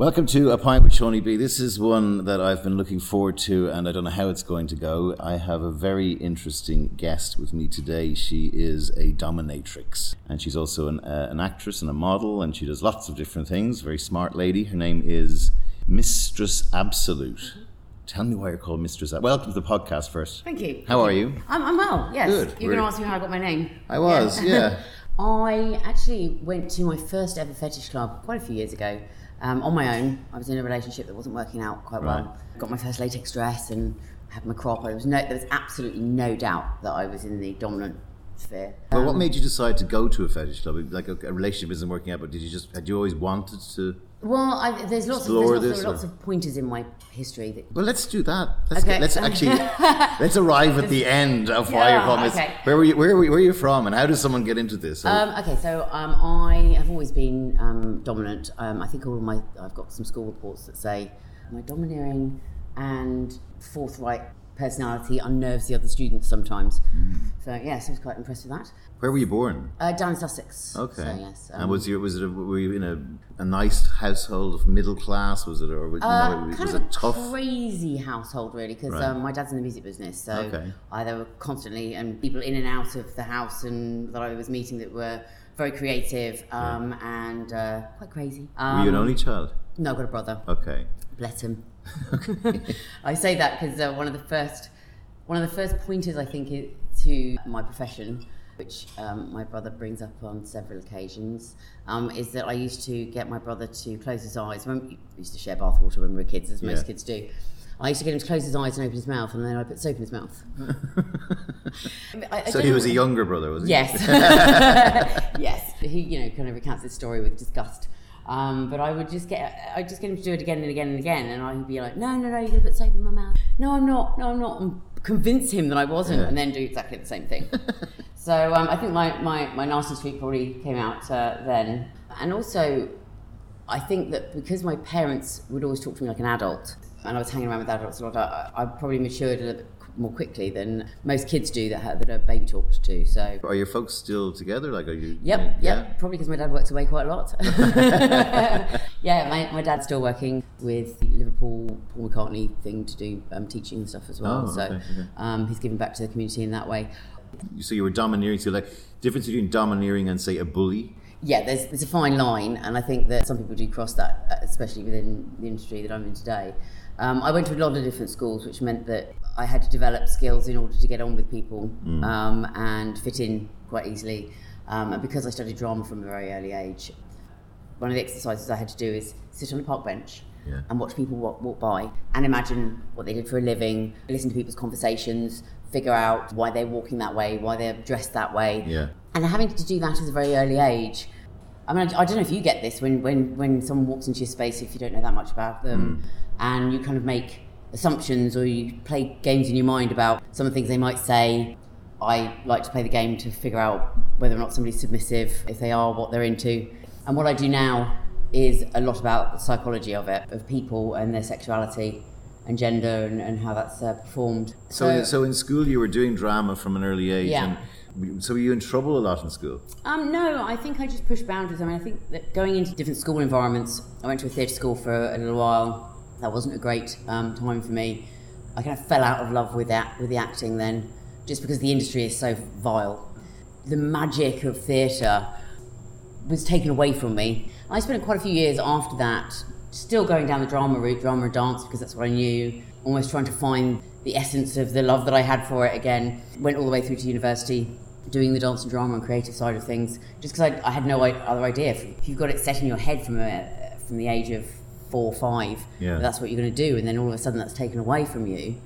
Welcome to A Pint with Seaniebee. This is one that I've been looking forward to, and I don't know how it's going to go. I have a very interesting guest with me today. She is a dominatrix, and she's also an, uh, an actress and a model, and she does lots of different things. Very smart lady. Her name is Mistress Absolute. Tell me why you're called Mistress. Ab- Welcome to the podcast first. Thank you. How are you? I'm, I'm well, yes. Good. You're going to ask me how I got my name. I was, yeah. I actually went to my first ever fetish club quite a few years ago um, on my own. I was in a relationship that wasn't working out quite Right. well. Got my first latex dress and had my crop. There was, no, there was absolutely no doubt that I was in the dominant sphere. But Um, what made you decide to go to a fetish club? Like a, a relationship isn't working out, but did you just had you always wanted to? Well, I, there's lots, of, there's lots, of, lots of pointers in my history that Well, let's do that. Let's, Okay. get, let's actually let's arrive at the end of why you're Yeah, Miss. okay. Where were you? Where, were you, where are you from? And how does someone get into this? Um, okay, so um, I have always been um, dominant. Um, I think all of my I've got some school reports that say my domineering and forthright personality unnerves the other students sometimes. Mm. So yes, I was quite impressed with that. where were you born? Uh, down in Sussex. Okay. So yes. um, and was you was it a, were you in a, a nice household of middle class? Was it or was, Uh, no, it, kind was of it tough? crazy household, really, because Right. um, my dad's in the music business. So Okay. I, there were constantly and people in and out of the house and that I was meeting that were very creative um, and uh, quite crazy. Um, were you an only child? No, I've got a brother. Okay. Bless him. I say that because uh, one of the first one of the first pointers I think i to my profession, which um, my brother brings up on several occasions, um, is that I used to get my brother to close his eyes. When we used to share bathwater when we were kids, as most Yeah. kids do. I used to get him to close his eyes and open his mouth, and then I put soap in his mouth. I- I so he was a younger brother, was he? Yes. yes. He, you know, kind of recounts this story with disgust. Um, but I would just get, I just get him to do it again and again and again, and I'd be like, no, no, no, you're gonna put soap in my mouth. No, I'm not. No, I'm not. And convince him that I wasn't, Yeah. and then do exactly the same thing. so um, I think my, my, my nasty streak probably came out uh, then, and also I think that because my parents would always talk to me like an adult, and I was hanging around with adults a lot, I, I probably matured a little bit more quickly than most kids do that, ha- that are baby talked to. So Are your folks still together? Like, are you? Yep, yeah? Probably because my dad works away quite a lot. yeah, my, my dad's still working with the Liverpool Paul McCartney thing to do um, teaching and stuff as well. Oh, so okay, okay. Um, he's giving back to the community in that way. So you were domineering. So like, difference between domineering and say a bully. Yeah, there's, there's a fine line, and I think that some people do cross that, uh, especially within the industry that I'm in today. Um, I went to a lot of different schools, which meant that I had to develop skills in order to get on with people um, and fit in quite easily. Um, and because I studied drama from a very early age, one of the exercises I had to do is sit on a park bench Yeah. and watch people walk, walk by and imagine what they did for a living, listen to people's conversations, figure out why they're walking that way, why they're dressed that way. Yeah. And having to do that at a very early age. I mean, I, I don't know if you get this when, when, when someone walks into your space if you don't know that much about them and you kind of make assumptions or you play games in your mind about some of the things they might say. I like to play the game to figure out whether or not somebody's submissive, if they are, what they're into. And what I do now is a lot about the psychology of it, of people and their sexuality and gender and, and how that's uh, performed. So, so in school you were doing drama from an early age. Yeah. And so were you in trouble a lot in school? Um, no, I think I just pushed boundaries. I mean, I think that going into different school environments, I went to a theatre school for a little while. That wasn't a great um, time for me. I kind of fell out of love with that, with the acting then, just because the industry is so vile. The magic of theatre was taken away from me. I spent quite a few years after that, still going down the drama route, drama and dance, because that's what I knew, almost trying to find the essence of the love that I had for it again. Went all the way through to university, doing the dance and drama and creative side of things, just because I, I had no i- other idea. If you've got it set in your head from, a, from the age of four or five, Yeah. that's what you're going to do, and then all of a sudden that's taken away from you,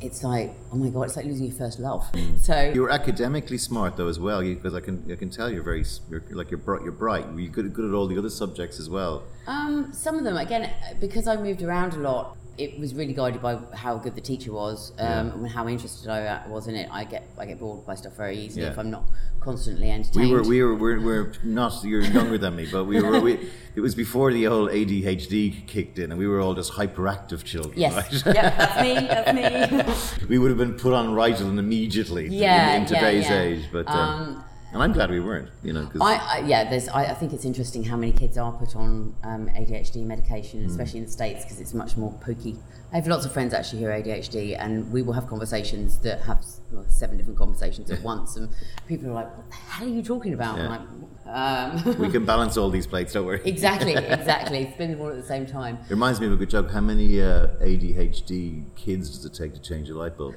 it's like, oh my God, it's like losing your first love. So You were academically smart though as well, because I can I can tell you're very you're, like you're bright. You're bright. Were you good good at all the other subjects as well? Um, some of them, again, because I moved around a lot, it was really guided by how good the teacher was um, and how interested I was in it. I get I get bored by stuff very easily Yeah. if I'm not constantly entertained. We were we were we're, we're not you're younger than me, but we were we, it was before the whole ADHD kicked in, and we were all just hyperactive children. yes, right? yeah, that's me. That's me. we would have been put on Ritalin immediately in- yeah, in, yeah, today's yeah. age. But um, um, And I'm glad we weren't, you know, because I, I yeah, there's. I, I think it's interesting how many kids are put on um, ADHD medication, especially in the states, because it's much more pokey. I have lots of friends actually who are ADHD, and we will have conversations that have well, seven different conversations at once, and people are like, "What the hell are you talking about?" Yeah. I'm like, um, we can balance all these plates, don't worry. exactly, exactly. Spin them all at the same time. It reminds me of a good joke. How many uh, ADHD kids does it take to change a light bulb?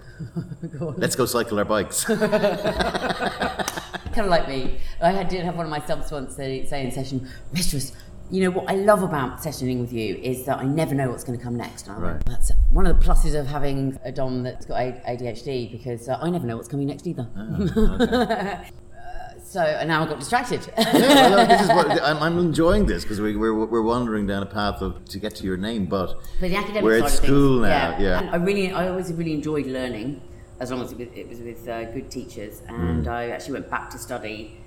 Let's go cycle our bikes. kind of like me. I did have one of my subs once say, say in session, Mistress, you know what I love about sessioning with you is that I never know what's going to come next. And I went, Right. That's one of the pluses of having a dom that's got ADHD because uh, I never know what's coming next either. Ah, so and now I got distracted. yeah, well, this is what, I'm, I'm enjoying this because we, we're, we're wandering down a path of to get to your name, but But the academic we're at of things, school now. Yeah, And I really, I always really enjoyed learning, as long as it was, it was with uh, good teachers. And Mm. I actually went back to study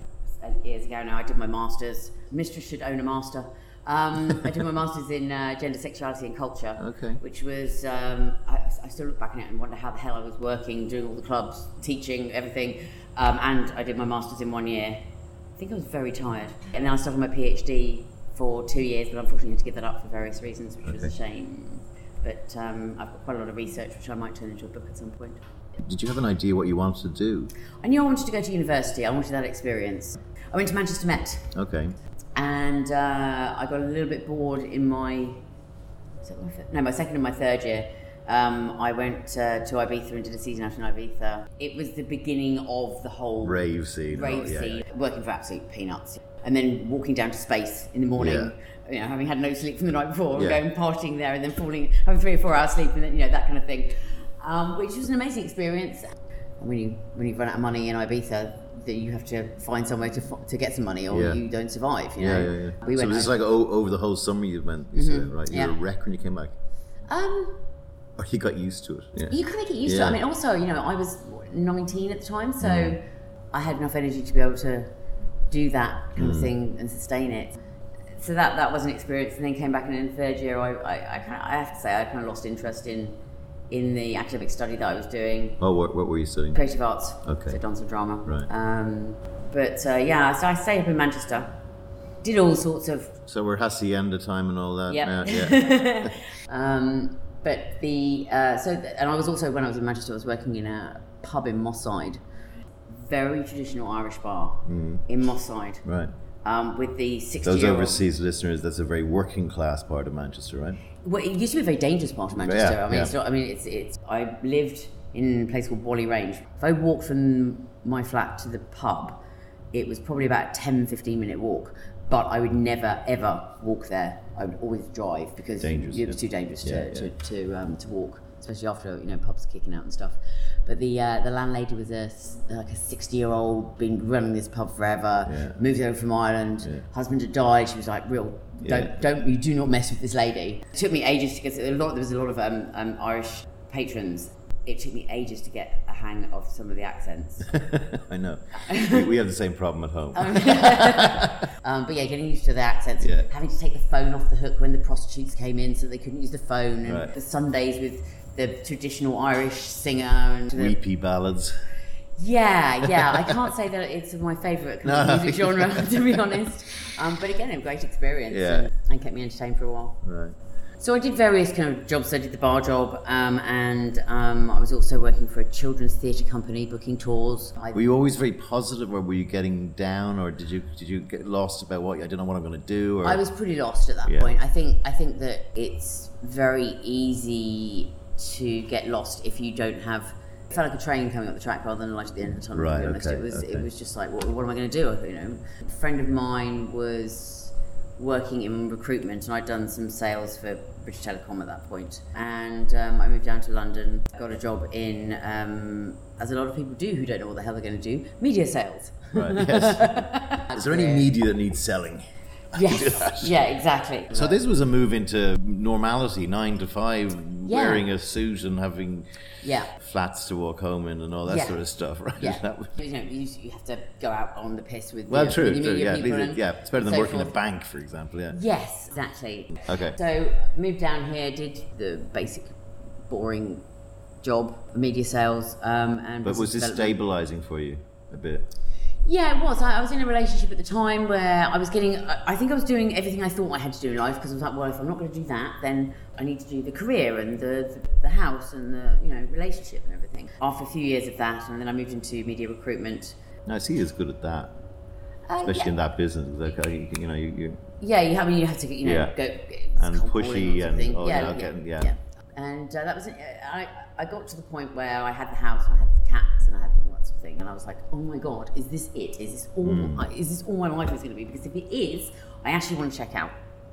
years ago now. I did my masters. Mistress should own a master. Um, I did my masters in uh, gender, sexuality, and culture. Okay. Which was, um, I, I still look back on it and wonder how the hell I was working, doing all the clubs, teaching, everything. Um, and I did my masters in one year. I think I was very tired. And then I started my PhD for two years, but unfortunately had to give that up for various reasons, which was a shame. But um, I've got quite a lot of research, which I might turn into a book at some point. Did you have an idea what you wanted to do? I knew I wanted to go to university. I wanted that experience. I went to Manchester Met, Okay. And uh, I got a little bit bored in my, my third? no, my second and my third year. Um, I went uh, to Ibiza and did a season out in Ibiza. It was the beginning of the whole Rave scene. rave oh, yeah, scene, yeah. working for absolute peanuts, and then walking down to space in the morning. You know, having had no sleep from the night before, Yeah. going partying there, and then falling, having three or four hours sleep, and then you know that kind of thing, um, which was an amazing experience. And when you when you run out of money in Ibiza, that you have to find somewhere to to get some money, or Yeah. you don't survive. You Yeah, know? yeah, yeah. We so went. was this over- like oh, over the whole summer you went, you said, right? You were a wreck when you came back, um, or you got used to it. Yeah. you kind of get used to it. I mean, also, you know, I was 19 at the time, so Mm. I had enough energy to be able to do that kind Mm. of thing and sustain it. So that that was an experience, and then came back and in the third year, I I, I, kind of, I have to say I kind of lost interest in in the academic study that I was doing, Oh, what, what were you studying? creative arts, Okay. so dance and drama. Right. Um, but uh, yeah, so I stayed up in Manchester, did all sorts of So we're hacienda time and all that. Yep. now, yeah. Um, but the uh, so and I was also when I was in Manchester, I was working in a pub in Moss Side, very traditional Irish bar in Moss Side, right. Um, with the sixty. Those overseas listeners, that's a very working class part of Manchester, right? Well, it used to be a very dangerous part of Manchester. Yeah, I mean, yeah. it's not, I mean, it's it's. I lived in a place called Whalley Range. If I walked from my flat to the pub, it was probably about a 10, 15 minute walk. But I would never ever walk there. I would always drive because Dangerous, it was yeah. too dangerous to, to, to, um, to walk, especially after you know pubs kicking out and stuff. But the uh, the landlady was a like a sixty year old, been running this pub forever. Yeah. Moved over from Ireland. Yeah. Husband had died. She was like, "Real, don't Yeah. don't you do not mess with this lady." It took me ages to get a lot. There was a lot of um, um, Irish patrons. It took me ages to get a hang of some of the accents. I know. we, we have the same problem at home. Um, but yeah, getting used to the accents, having to take the phone off the hook when the prostitutes came in, so they couldn't use the phone, and Right. the Sundays with the traditional Irish singer and the- Weepy ballads. yeah, yeah. I can't say that it's my favourite kind of No. music genre, to be honest. Um, but again, a great experience, Yeah. and, and kept me entertained for a while. Right. So I did various kind of jobs. I did the bar job, um, and um, I was also working for a children's theatre company, booking tours. I, Were you always very positive, or were you getting down, or did you did you get lost about what I don't know what I'm going to do? Or I was pretty lost at that Yeah. point. I think I think that it's very easy to get lost if you don't have. It felt like a train coming up the track rather than a light at the end of the tunnel. to be honest, okay, it was okay. it was just like, what, what am I going to do? You know, a friend of mine was working in recruitment, and I'd done some sales for British Telecom at that point. And um, I moved down to London, got a job in, um, as a lot of people do who don't know what the hell they're going to do, media sales. right. Yes. Is there any media that needs selling? Yes, yeah, exactly. So this was a move into normality, nine to five, Yeah. wearing a suit and having yeah. flats to walk home in and all that Yeah. sort of stuff, right? Yeah, That you know, you, you have to go out on the piss with well, the, true, true. Yeah, it- yeah. It's better than so working in a bank, for example. Yeah. Yes, exactly. Okay. So moved down here, did the basic, boring job, media sales, um, and But was this stabilizing for you a bit? Yeah, it was. I, I was in a relationship at the time where I was getting. I think I was doing everything I thought I had to do in life because I was like, well, if I'm not going to do that, then I need to do the career and the, the the house and the you know relationship and everything. After a few years of that, and then I moved into media recruitment. I see he's good at that, Uh, especially yeah. in that business. Like, you, you know, you, you Yeah, you have. I mean, you have to, you know, Yeah. go And pushy and- oh, yeah, yeah, yeah. And uh, that was. I I got to the point where I had the house and I had the cats and I had that sort of thing, and I was like, oh my god, is this it? Is this all? Hmm. Is this all my life is going to be? Because if it is, I actually want to check out.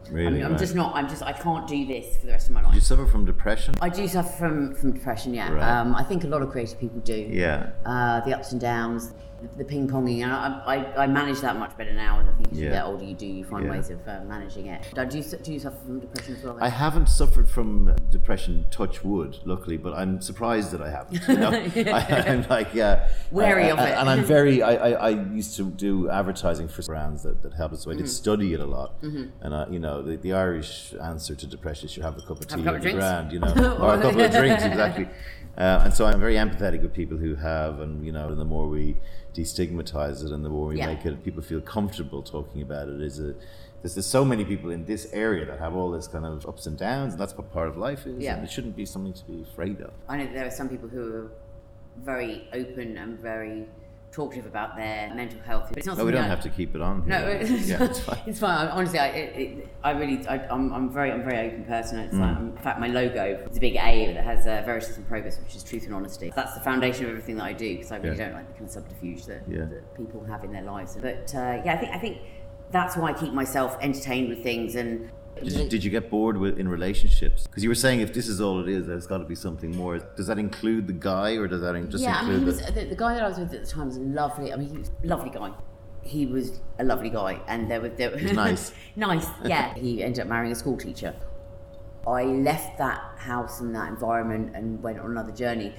Really, I mean, I'm right. just not. I'm just. I can't do this for the rest of my life. Do you suffer from depression. I do suffer from from depression. Yeah. Right. Um, I think a lot of creative people do Yeah. uh, the ups and downs, the, ping ponging. And I, I, I manage that much better now. I think as you get older, you do you find Yeah. ways of uh, managing it. Do you, do you suffer from depression as well? I haven't suffered from depression, touch wood, luckily, but I'm surprised that I haven't. You know? I, I'm like, yeah, Wary I- of it. and I'm very. I, I, I used to do advertising for brands that, that help us, so I did Mm-hmm. study it a lot. And uh, you know, the, the Irish answer to depression is you have a cup of tea a couple on of the drinks. grand, you know, or a couple of drinks, exactly. Uh, and so I'm very empathetic with people who have, and you know, and the more we destigmatize it, and the more we Yeah. make it, people feel comfortable talking about it. Is a there's, there's so many people in this area that have all this kind of ups and downs, and that's what part of life is. Yeah. And it shouldn't be something to be afraid of. I know that there are some people who are very open and very talkative about their mental health. But it's not No, we don't I- have to keep it on. No, it's, yeah, it's fine. it's fine. Honestly, I, it, it, I really, I, I'm, I'm very, I'm very open person. It's Mm. like, in fact, my logo is a big A that has uh, Veritas and Progress, which is truth and honesty. That's the foundation of everything that I do because I really Yeah. don't like the kind of subterfuge that, Yeah. that people have in their lives. But uh, yeah, I think, I think that's why I keep myself entertained with things and. Did you, did you get bored with in relationships? Because you were saying if this is all it is, there's got to be something more. Does that include the guy, or does that just yeah, I mean, include he was, the? the, the guy that I was with at the time was lovely. I mean, he was a lovely guy. He was a lovely guy, and there were there He's nice. nice, yeah. he ended up marrying a school teacher. I left that house and that environment and went on another journey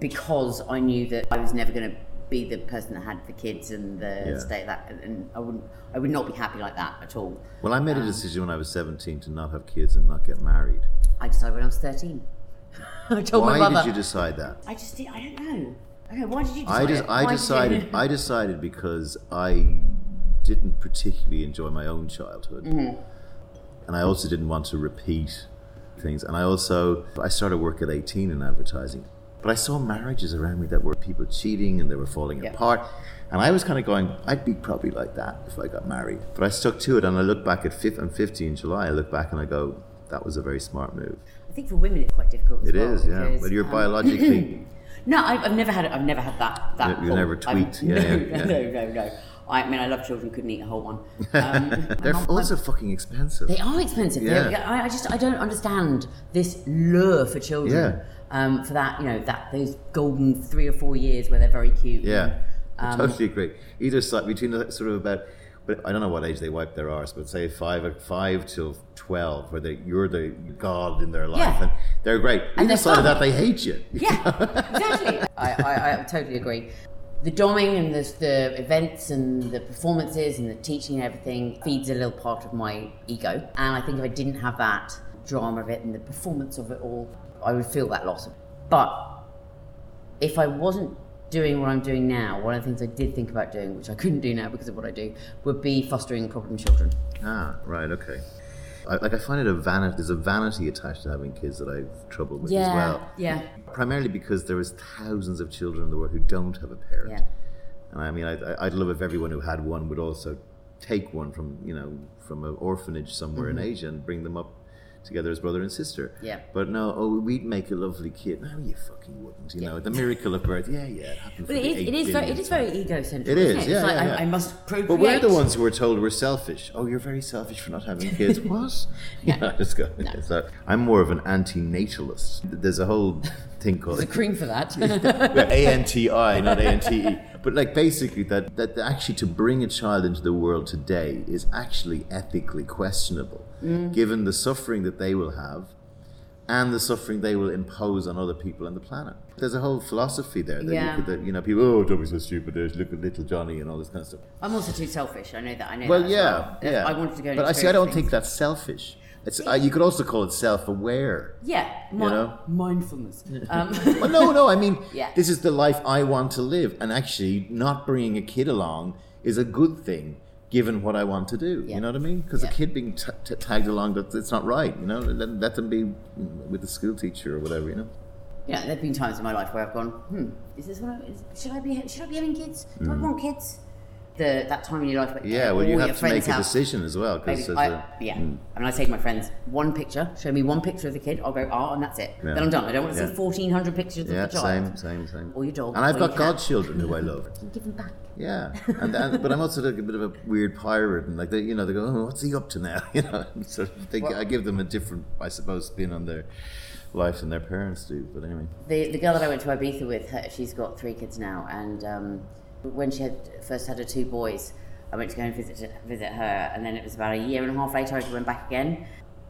because I knew that I was never going to be the person that had the kids and the Yeah. state that, and I wouldn't, I would not be happy like that at all. Well, I made Um, a decision when I was 17 to not have kids and not get married. I decided when I was thirteen. I told Why my mother. did you decide that? I just, did, I don't know. I. Why did you decide? I just? I Why decided I decided because I didn't particularly enjoy my own childhood, Mm-hmm. and I also didn't want to repeat things. And I also I started work at eighteen in advertising, but I saw marriages around me that were people cheating and they were falling Yeah. apart, and I was kind of going, I'd be probably like that if I got married. But I stuck to it, and I look back at fifth and fifty in July. I look back and I go, that was a very smart move. I think for women it's quite difficult. As It well is, yeah. because, But you're um, biologically. No, I've, I've never had. I've never had that. That. You- you never I've- yeah, no, yeah, yeah. no, no, no. I mean, I love children. Couldn't eat a whole one. Um, They're my- also fucking expensive. They are expensive. Yeah. I, I just I don't understand this lure for children. Yeah. Um, for that, you know, that those golden three or four years where they're very cute. Yeah, I Um, totally agree. Either side, between the sort of about, but I don't know what age they wipe their arse, but say five five till twelve, where they you're the god in their life, Yeah. and they're great. And Either side of that, they hate you. Yeah, exactly. I, I, I totally agree. The doming and the, the events and the performances and the teaching and everything feeds a little part of my ego. And I think if I didn't have that drama of it and the performance of it all, I would feel that loss. But if I wasn't doing what I'm doing now, one of the things I did think about doing, which I couldn't do now because of what I do, would be fostering problem children. Ah, right, okay. I, like I find it a vanity. There's a vanity attached to having kids that I've trouble with as well. yeah, Primarily because there is thousands of children in the world who don't have a parent. yeah. And I mean, I, I'd love if everyone who had one would also take one from, you know, from an orphanage somewhere in Asia and bring them up together as brother and sister. Yeah. But no, oh, we'd make a lovely kid. No, you fucking wouldn't. You know, the miracle of birth. Yeah, yeah, it happened. But it is, it is very, it is very egocentric. It is, it? yeah, like yeah, I, yeah. I must procreate. But we're the ones who were told we're selfish. Oh, you're very selfish for not having kids. what? yeah, just go. So I'm more of an anti-natalist. There's a whole thing called There's a cream for that. A N T I, not A N T E. But like basically that that actually to bring a child into the world today is actually ethically questionable, Mm. given the suffering that they will have. And the suffering they will impose on other people on the planet. There's a whole philosophy there that, Yeah. you, could, that you know people oh don't be so stupid there's look at little Johnny and all this kind of stuff. I'm also too selfish. I know that. I know. Well, that yeah, well. yeah. I wanted to go. But I see. I don't experience think that's selfish. It's uh, you could also call it self-aware. Yeah, mi- know? mindfulness. Um, Well, no, no. I mean, Yeah. this is the life I want to live, and actually, not bringing a kid along is a good thing, given what I want to do. Yeah. You know what I mean? Because Yeah. a kid being t- t- tagged along, that it's not right. You know, let, let them be with the school teacher or whatever. You know. yeah, there've been times in my life where I've gone, hmm, is this what I, is, should I be should I be having kids? Do I want kids? The that time in your life, where. Yeah. Well, you have to make a have- decision as well. Maybe I, yeah, Mm. and I say to my friends, one picture, show me one picture of the kid. I'll go, oh, and that's it. Yeah. Then I'm done. I don't want to Yeah. see fourteen hundred pictures yeah, of the child same, same, same. or your dog. And I've got godchildren who I love. You give them back. Yeah, and, and but I'm also like a bit of a weird pirate, and like they, you know, they go, "Oh, what's he up to now?" You know, so they, Well- I give them a different, I suppose, spin on their life than their parents do. But anyway, The the girl that I went to Ibiza with, her, she's got three kids now, and um, when she had first had her two boys, I went to go and visit visit her, and then it was about a year and a half later I went back again.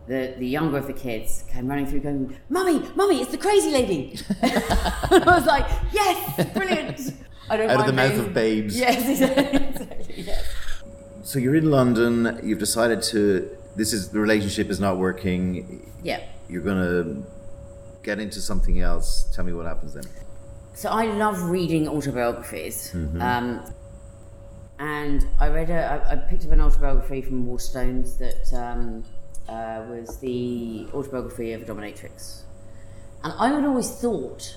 The the younger of the kids came running through, going, "Mummy, mummy, it's the crazy lady!" and I was like, "Yes, brilliant." I don't Out of the mouth being- of babes. Yes, exactly. exactly yes. so you're in London. You've decided to. This is the relationship is not working. Yeah. You're gonna get into something else. Tell me what happens then. So I love reading autobiographies. Um, and I read a, I, I picked up an autobiography from Waterstones that um, uh, was the autobiography of a dominatrix. And I had always thought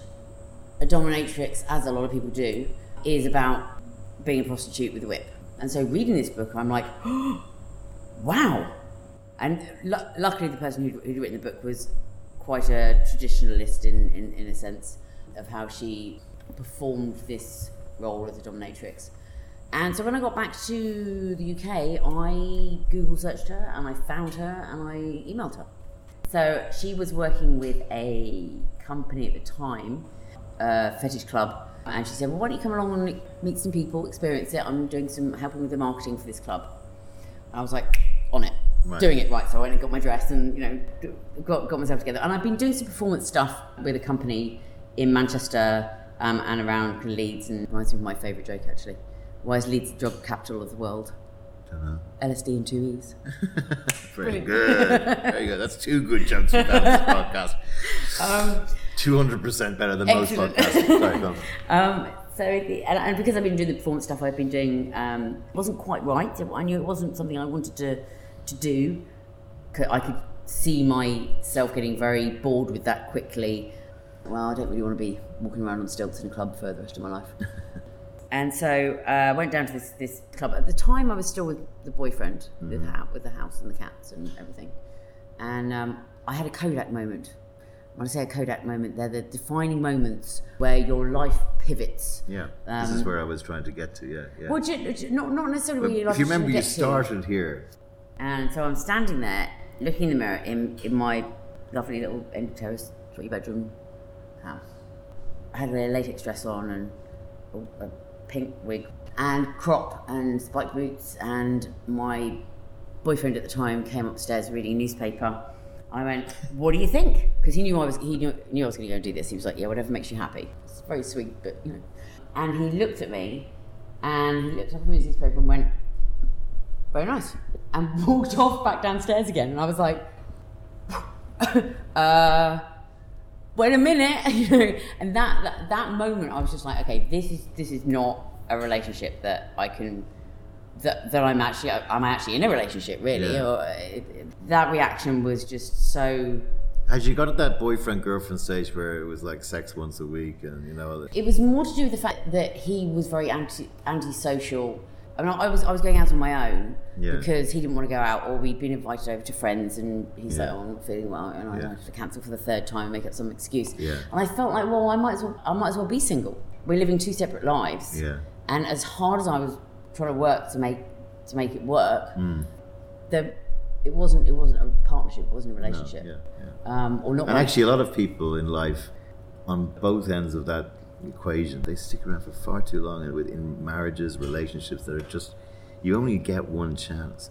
a dominatrix, as a lot of people do, is about being a prostitute with a whip. And so reading this book, I'm like, wow. And lu- luckily, the person who'd, who'd written the book was quite a traditionalist in, in, in a sense of how she performed this role as a dominatrix. And so when I got back to the UK, I Google searched her and I found her and I emailed her. So she was working with a company at the time, a fetish club, and she said, "Well, why don't you come along and meet some people, experience it? I'm doing some helping with the marketing for this club." I was like, "On it, Right. doing it right." So I went and got my dress and you know got got myself together. And I've been doing some performance stuff with a company in Manchester um, and around Leeds, and reminds me of my favourite joke actually. Why is Leeds the drug capital of the world? Dunno. LSD and two E's. Very good. Very good. That's two good jokes for that podcast. Um, Two hundred percent better than Excellent. most podcasts. Sorry, go on. Um, so, the, and, and because I've been doing the performance stuff, I've been doing um, wasn't quite right. I knew it wasn't something I wanted to to do. I could see myself getting very bored with that quickly. Well, I don't really want to be walking around on stilts in a club for the rest of my life. and so uh, I went down to this, this club. At the time, I was still with the boyfriend, with, the house, with the house and the cats and everything. And um, I had a Kodak moment. When I say a Kodak moment, they're the defining moments where your life pivots. Yeah, this is Um, where I was trying to get to. Yeah, yeah. Well, not, not necessarily your life if you remember, you get to. started here. And so I'm standing there, looking in the mirror in, in my lovely little end terrace, three bedroom house. I had a latex dress on and a, pink wig and crop and spike boots. And my boyfriend at the time came upstairs reading a newspaper. I went, "What do you think?" Because he knew I was he knew, knew I was going to go and do this. He was like, "Yeah, whatever makes you happy." It's very sweet, but you know. And he looked at me, and he looked up at his newspaper and went, very nice. And walked off back downstairs again. And I was like, uh, wait a minute. you know, and that, that that moment I was just like, okay, this is this is not a relationship that I can that, that I'm actually I'm actually in a relationship really. Yeah. Or, it, it- that reaction was just so Had you got at that boyfriend girlfriend stage where it was like sex once a week and you know? it was more to do with the fact that he was very anti antisocial. I mean, I was I was going out on my own Yeah. because he didn't want to go out, or we'd been invited over to friends, and he's like, Yeah. "Oh, I'm not feeling well," and I Yeah. had to cancel for the third time and make up some excuse. And I felt like, well, I might as well I might as well be single. We're living two separate lives. Yeah. And as hard as I was trying to work to make to make it work, Hmm. the it wasn't it wasn't a partnership, it wasn't a No, relationship. yeah, yeah. Um, or not. And actually, a lot of people in life, on both ends of that equation, they stick around for far too long, and within marriages, relationships that are just you only get one chance.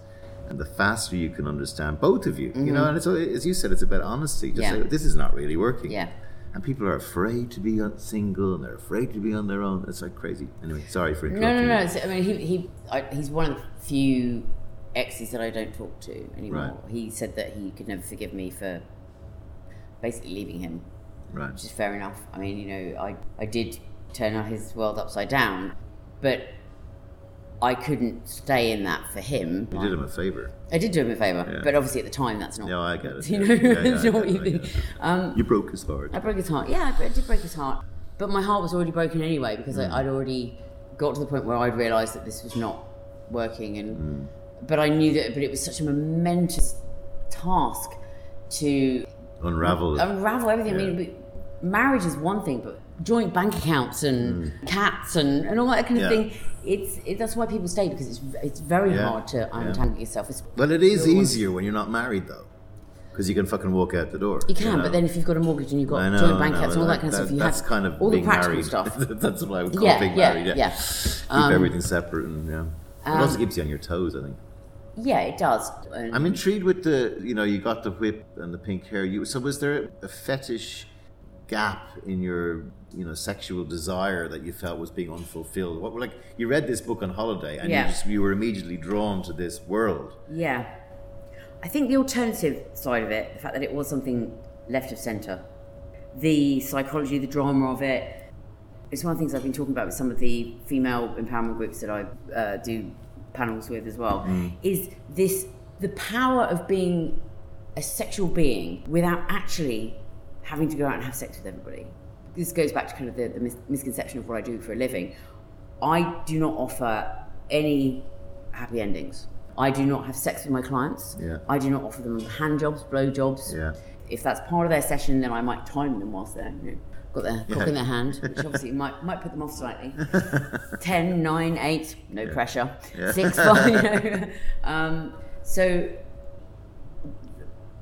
And the faster you can understand both of you, you know, and it's as you said, it's about honesty. Just Mm-hmm. Yeah. this is not really working. Yeah. And people are afraid to be single, and they're afraid to be on their own. It's like crazy. Anyway, sorry for No, interrupting. no, no. you. So, I mean, he, he I, he's one of the few exes that I don't talk to anymore. Right. He said that he could never forgive me for basically leaving him, Right. which is fair enough. I mean, you know, I, I did turn his world upside down, but I couldn't stay in that for him. You did him a favor. I did do him a favour, Yeah. but obviously at the time that's not. Yeah, I get it. You know, Yeah, yeah, not what you think. Um, You broke his heart. I broke his heart. Yeah, I did break his heart. But my heart was already broken anyway because Mm. I, I'd already got to the point where I'd realised that this was not working. And Mm. but I knew that. But it was such a momentous task to Unravel. unravel everything. I mean, marriage is one thing, but joint bank accounts and cats and, and all that kind of Mm. Yeah. thing. It's it, that's why people stay because it's it's very Yeah. hard to untangle yourself. It's, Well, it is easier when you're not married, though, because you can fucking walk out the door. You can, know? but then if you've got a mortgage and you've got know, joint bank accounts and all that kind of that- stuff, you that's have kind of all the practical married. stuff. that's what I would call Yeah, being yeah, married. Yeah, yeah. keep Um, everything separate and yeah. It um, also keeps you on your toes, I think. Yeah, it does. I'm intrigued with the, you know, you got the whip and the pink hair. You so was there a fetish gap in your, you know, sexual desire that you felt was being unfulfilled? What like you read this book on holiday and Yeah. you just you were immediately drawn to this world. Yeah. I think the alternative side of it, the fact that it was something left of centre, the psychology, the drama of it, it's one of the things I've been talking about with some of the female empowerment groups that I uh, do panels with as well, is this the power of being a sexual being without actually having to go out and have sex with everybody. This goes back to kind of the, the mis- misconception of what I do for a living. I do not offer any happy endings. I do not have sex with my clients. Yeah. I do not offer them hand jobs, blow jobs. Yeah. If that's part of their session, then I might time them whilst they're you know, got their cock in their hand, which obviously might might put them off slightly. 10, 9, 8, no pressure. Yeah. 6, 5, you know. Um, so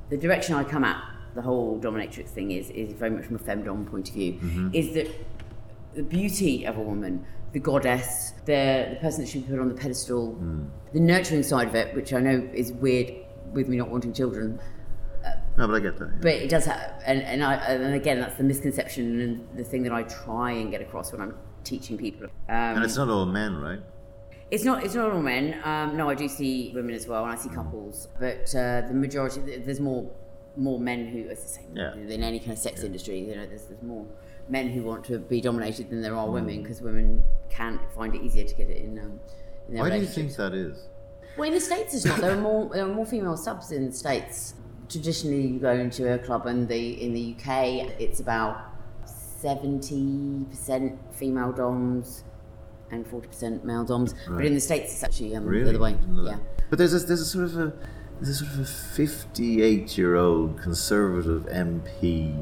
the direction I come at the whole dominatrix thing is is very much from a femdom point of view. Mm-hmm. Is that the beauty of a woman, the goddess, the the person that should be put on the pedestal, Mm. the nurturing side of it, which I know is weird with me not wanting children, No, but I get that. yeah. but it does have, and and I and again that's the misconception and the thing that I try and get across when I'm teaching people. Um, and it's not all men, right? it's not. It's not all men. Um, no, I do see women as well, and I see couples. But uh, the majority, there's more more men who, as I say, Yeah. in any kind of sex industry, you know, there's, there's more men who want to be dominated than there are Mm. women because women can't find it easier to get it in. Um, in their Why do you think that is? Well, in the states, it's not. There are more. There are more female subs in the states. Traditionally, you go into a club, and the in the UK, it's about seventy percent female doms and forty percent male doms. But in the states, it's actually um, Really? the other way. Didn't Yeah. But there's a, there's a sort of a there's a sort of a 58 year old conservative MP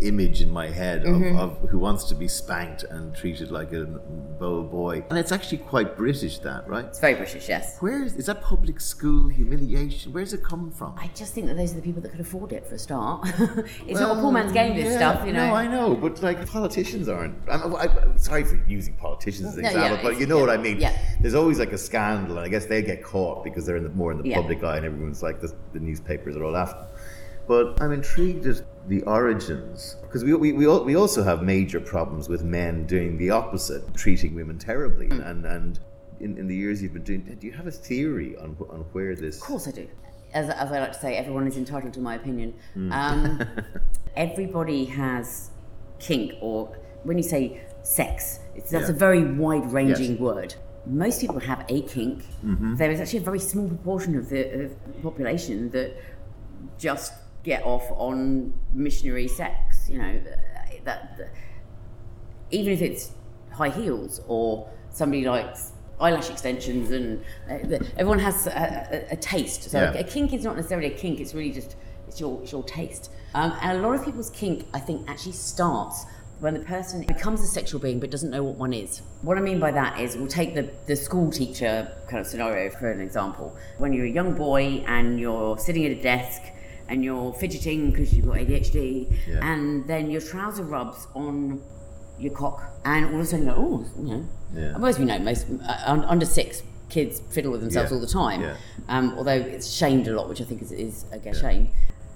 image in my head of, Mm-hmm. of who wants to be spanked and treated like a bold boy, and it's actually quite British. That right? It's very British, yes. Where is, is that public school humiliation? Where's it come from? I just think that those are the people that could afford it for a start. it's not a poor man's game. This yeah, stuff, you know. No, I know, but like politicians aren't. I'm, I, I'm sorry for using politicians as an No, yeah, example, but you know yeah, what I mean. yeah. There's always like a scandal, and I guess they get caught because they're in the, more in the Yeah. public eye, and everyone's like the, the newspapers are all after. them. But I'm intrigued at the origins because we, we, we, we also have major problems with men doing the opposite, treating women terribly. Hmm. And and in, in the years you've been doing, do you have a theory on on where this? Of course I do. As, as I like to say, everyone is entitled to my opinion. Hmm. Um, everybody has kink, or when you say sex, it's, that's Yeah. a very wide ranging Yes. word. Most people have a kink. Mm-hmm. There is actually a very small proportion of the, of the population that just get off on missionary sex. You know, that, that even if it's high heels or somebody likes eyelash extensions and uh, the, everyone has a, a, a taste so Yeah. a, a kink is not necessarily a kink it's really just it's your, it's your taste um, and a lot of people's kink i think actually starts when the person becomes a sexual being but doesn't know what one is what i mean by that is we'll take the, the school teacher kind of scenario for an example when you're a young boy and you're sitting at a desk and you're fidgeting because you've got adhd Yeah. and then your trouser rubs on your cock, and all of a sudden you go, oh, you know. Yeah. And Most we know, most uh, under six kids fiddle with themselves Yeah. all the time. Yeah. Um, although it's shamed a lot, which I think is, is again shame.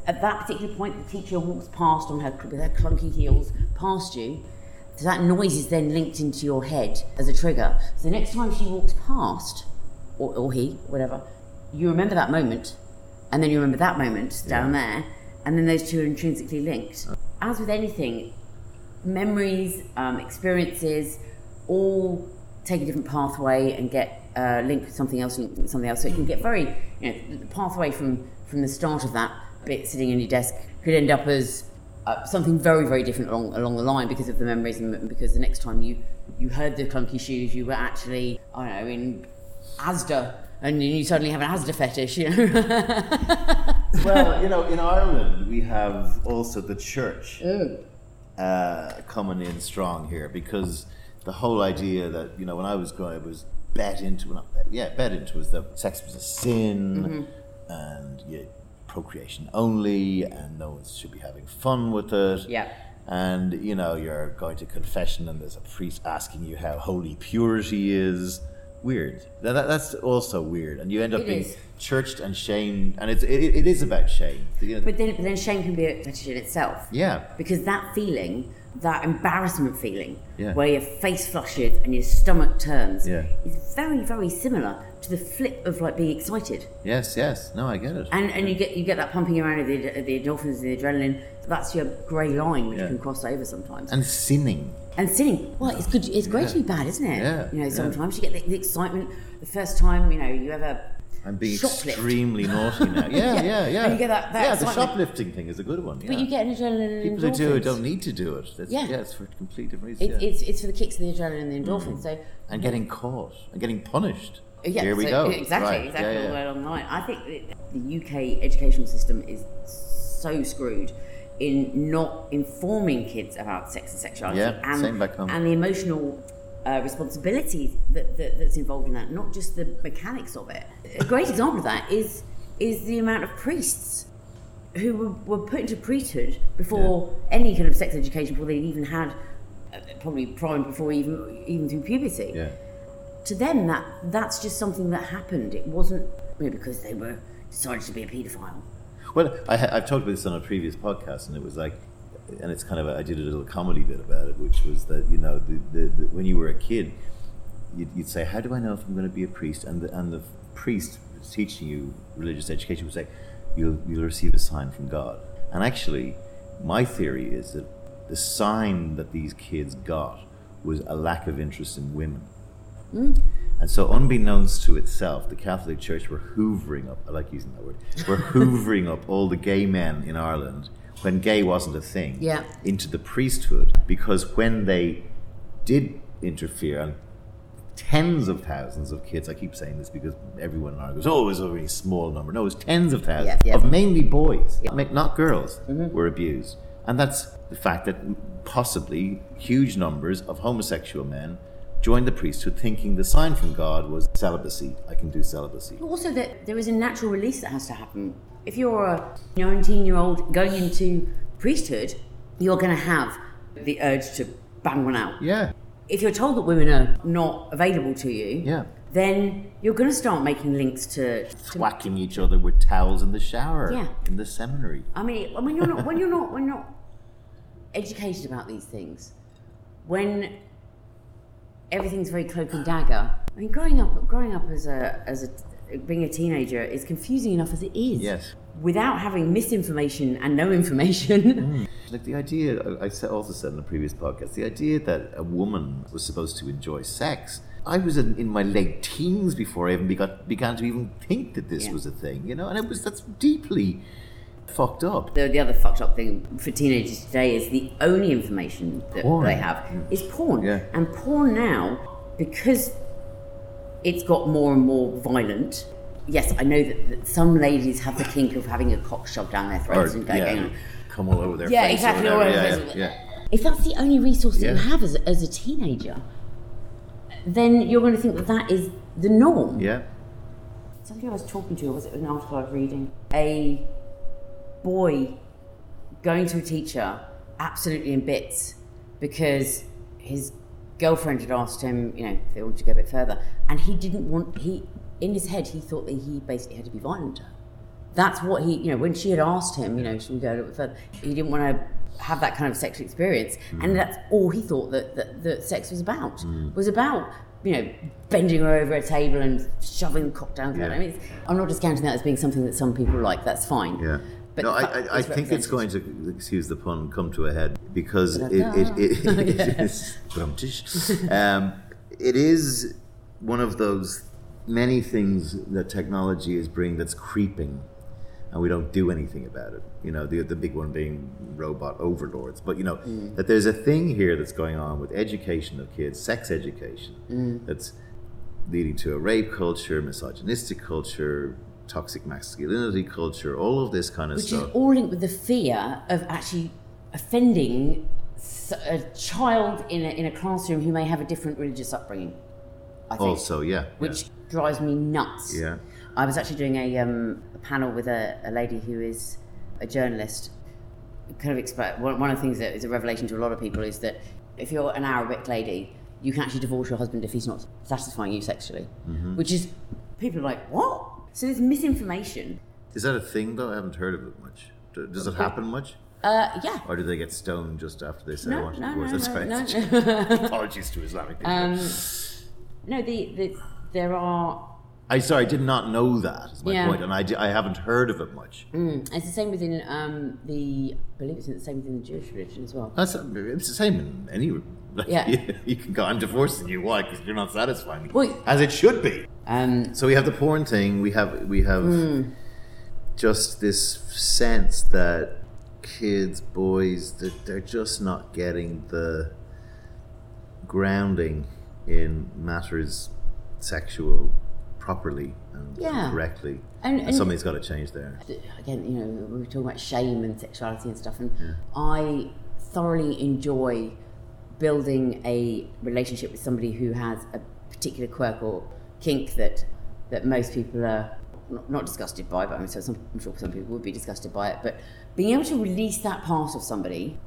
At that particular point, the teacher walks past on her with her clunky heels past you. So that noise is then linked into your head as a trigger. So the next time she walks past, or, or he, whatever, you remember that moment, and then you remember that moment down there, and then those two are intrinsically linked. As with anything, memories, um, experiences, all take a different pathway and get uh, linked with something else, linked with something else. So it can get very, you know, the pathway from from the start of that bit sitting in your desk could end up as uh, something very, very different along along the line because of the memories and because the next time you you heard the clunky shoes, you were actually, I don't know, in Asda. And you suddenly have an Asda fetish, you know. well, you know, in Ireland we have also the church uh, coming in strong here because the whole idea that you know when I was growing up was bet into not bet, yeah bet into was that sex was a sin and yeah, procreation only and no one should be having fun with it. Yeah. And you know you're going to confession and there's a priest asking you how holy purity is. Weird. That, that- that's also weird, and you end up It being is. churched and shamed, and it's it, it is about shame. You know, But then, but then shame can be a fetish in itself. yeah, Because that feeling, that embarrassment feeling, Yeah. where your face flushes and your stomach turns, Yeah. is very, very similar to the flip of like being excited. yes, yes. No, I get it. And, and you get you get that pumping around of the, the endorphins, the adrenaline. That's your grey line, which Yeah. can cross over sometimes. and sinning. And sinning, well, it's good. It's great to be bad, isn't it? Yeah, You know, sometimes you get the, the excitement. The first time, you know, you ever I'm being shoplift. extremely naughty now. Yeah, Yeah. yeah, yeah. And you get that- that yeah, the shoplifting thing is a good one. Yeah. But you get an adrenaline. and People who do it don't need to do it. That's, yeah. Yeah. it's for complete different reasons. It, yeah. it's, it's for the kicks of the adrenaline and the endorphins. So and getting caught and getting punished. Yeah, Here we so- go. Exactly, Right, exactly yeah, all the way along the line. I think the UK educational system is so screwed in not informing kids about sex and sexuality Yeah, and, same back home. and the emotional uh, responsibility that, that, that's involved in that, not just the mechanics of it. A great example of that is is the amount of priests who were, were put into priesthood before any kind of sex education, before they'd even had, uh, probably primed before even even through puberty Yeah. to them that that's just something that happened. It wasn't you know, because they were decided to be a paedophile. Well, I, I've talked about this on a previous podcast, and it was like, and it's kind of a, I did a little comedy bit about it, which was that you know the, the, the, when you were a kid, you'd, you'd say, "How do I know if I'm going to be a priest?" And the, and the priest who's teaching you religious education would say, "You'll you'll receive a sign from God." And actually, my theory is that the sign that these kids got was a lack of interest in women. Mm. And so, unbeknownst to itself, the Catholic Church were hoovering up, I like using that word, were hoovering up all the gay men in Ireland when gay wasn't a thing Yeah. into the priesthood because when they did interfere, and tens of thousands of kids, I keep saying this because everyone in Ireland goes, oh, it was a really small number. No, it was tens of thousands of mainly boys, not- not girls, mm-hmm. were abused. And that's the fact that possibly huge numbers of homosexual men joined the priesthood thinking the sign from God was celibacy. I can do celibacy. But also that there is a natural release that has to happen. If you're a 19 year old going into priesthood, you're going to have the urge to bang one out. Yeah, If you're told that women are not available to you, yeah. then you're going to start making links to. to Thwacking each other with towels in the shower Yeah. in the seminary. I mean, when you're not when you're not when you're not educated about these things, when everything's very cloak and dagger. I mean, growing up growing up as a as a being a teenager is confusing enough as it is. Yes. Without having misinformation and no information. Mm. Like the idea, I also said in the previous podcast, the idea that a woman was supposed to enjoy sex. I was in, in my late teens before I even begot, began to even think that this Yeah. was a thing, you know, and it was that's deeply fucked up. the, the other fucked up thing for teenagers today is the only information that Porn. they have mm. is porn. Yeah. And porn now, because it's got more and more violent. Yes, I know that, that some ladies have the kink of having a cock shoved down their Or, throats and going, yeah, going come all over their Yeah, face. or exactly, whatever. all over yeah, their face. yeah, yeah. if that's the only resource that you have as, as a teenager, then you're going to think that that is the norm. Yeah. Somebody I was talking to, or was it an article I was reading? A boy going to a teacher absolutely in bits because his girlfriend had asked him, you know, if they wanted to go a bit further, and he didn't want. He in his head he thought that he basically had to be violent to her. That's what he, you know, when she had asked him, you know, should we go a little bit further? He didn't want to have that kind of sexual experience, and that's all he thought that that, that sex was about. Was about you know, bending her over a table and shoving cocktails. Yeah. I mean, it's, I'm not discounting that as being something that some people like. That's fine. Yeah. But no, I, I, I think it's going to, excuse the pun, come to a head because it, it, it, it is, um, it is one of those many things that technology is bringing that's creeping and we don't do anything about it. You know, the, the big one being robot overlords. But, you know, Mm. that there's a thing here that's going on with education of kids, sex education, Mm. that's leading to a rape culture, misogynistic culture, toxic masculinity culture, all of this kind of which stuff. is all linked with the fear of actually offending a child in a, in a classroom who may have a different religious upbringing. I think, also, yeah. which drives me nuts. Yeah. I was actually doing a, um, a panel with a, a lady who is a journalist. Kind of expect one, of the things that is a revelation to a lot of people is that if you're an Arabic lady, you can actually divorce your husband if he's not satisfying you sexually, Mm-hmm. which is people are like what? So there's misinformation. Is that a thing though? I haven't heard of it much. Does it happen much? Uh, yeah. Or do they get stoned just after they say I No, want to no, divorce? no, That's no, right. no. Apologies to Islamic people. Um, no, the, the there are. I sorry, I did not know that. Is my Yeah. point, and I, I haven't heard of it much. Mm, it's the same within um, the. I believe it's the same within the Jewish religion as well. That's it's the same in any. Like, Yeah. you, you can go. I'm divorcing you. Why? Because you're not satisfying me. Well- As it should be. Um, So we have the porn thing. We have we have Hmm. just this sense that kids, boys, that they're just not getting the grounding in matters sexual properly and Yeah. correctly. And- And, and- something's got to change there. again, you know, we were talking about shame and sexuality and stuff, and I thoroughly enjoy building a relationship with somebody who has a particular quirk or kink that that most people are not, not disgusted by, but I'm, so some, I'm sure some people would be disgusted by it. But being able to release that part of somebody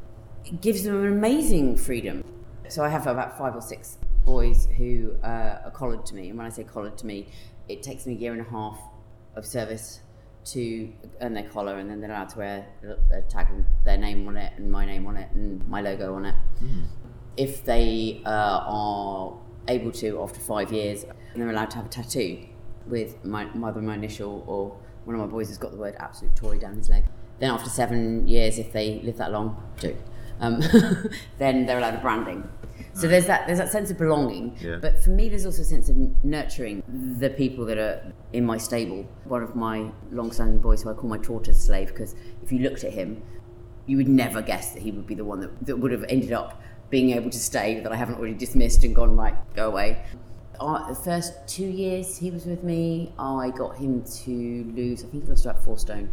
gives them an amazing freedom. So I have about five or six boys who uh, are collared to me, and when I say collared to me, it takes me a year and a half of service to earn their collar, and then they're allowed to wear a tag with their name on it and my name on it and my logo on it. If they uh, are able to after five years, they're allowed to have a tattoo with my either my initial or one of my boys has got the word absolute Tory down his leg. Then after seven years, if they live that long, do, um, then they're allowed a branding. So there's that there's that sense of belonging. Yeah. But for me, there's also a sense of nurturing the people that are in my stable. One of my long-standing boys, who I call my tortoise slave, because if you looked at him, you would never guess that he would be the one that, that would have ended up being able to stay that I haven't already dismissed and gone right, go away. Uh, the first two years he was with me, I got him to lose. I think he lost about four stone.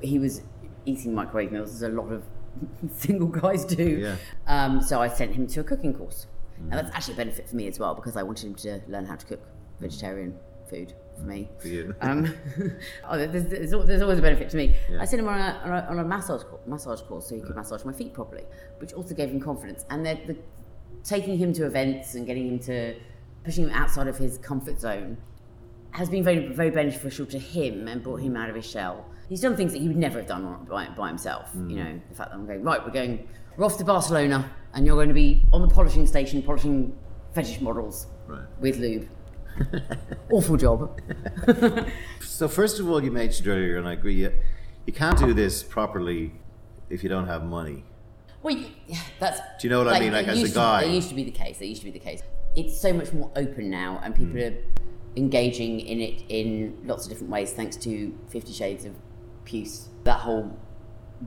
He was eating microwave meals, as a lot of single guys do. Yeah. Um, so I sent him to a cooking course. And that's actually a benefit for me as well because I wanted him to learn how to cook vegetarian food for me. For you. Um, oh, there's, there's, there's always a benefit to me. Yeah. I sent him on a, on a, on a massage, massage course so he could massage my feet properly, which also gave him confidence. And the, taking him to events and getting him to, pushing him outside of his comfort zone has been very, very beneficial to him and brought him out of his shell. He's done things that he would never have done by, by himself. You know, the fact that I'm going, right, we're going, we're off to Barcelona and you're going to be on the polishing station polishing fetish models Right. with lube. Awful job. So first of all, you mentioned earlier, and I agree, you, you can't do this properly if you don't have money. Well, that's. Do you know what I mean? Like, as a to- guy. it used to be the case. It used to be the case. It's so much more open now, and people Hmm. are engaging in it in lots of different ways, thanks to Fifty Shades of Puce. That whole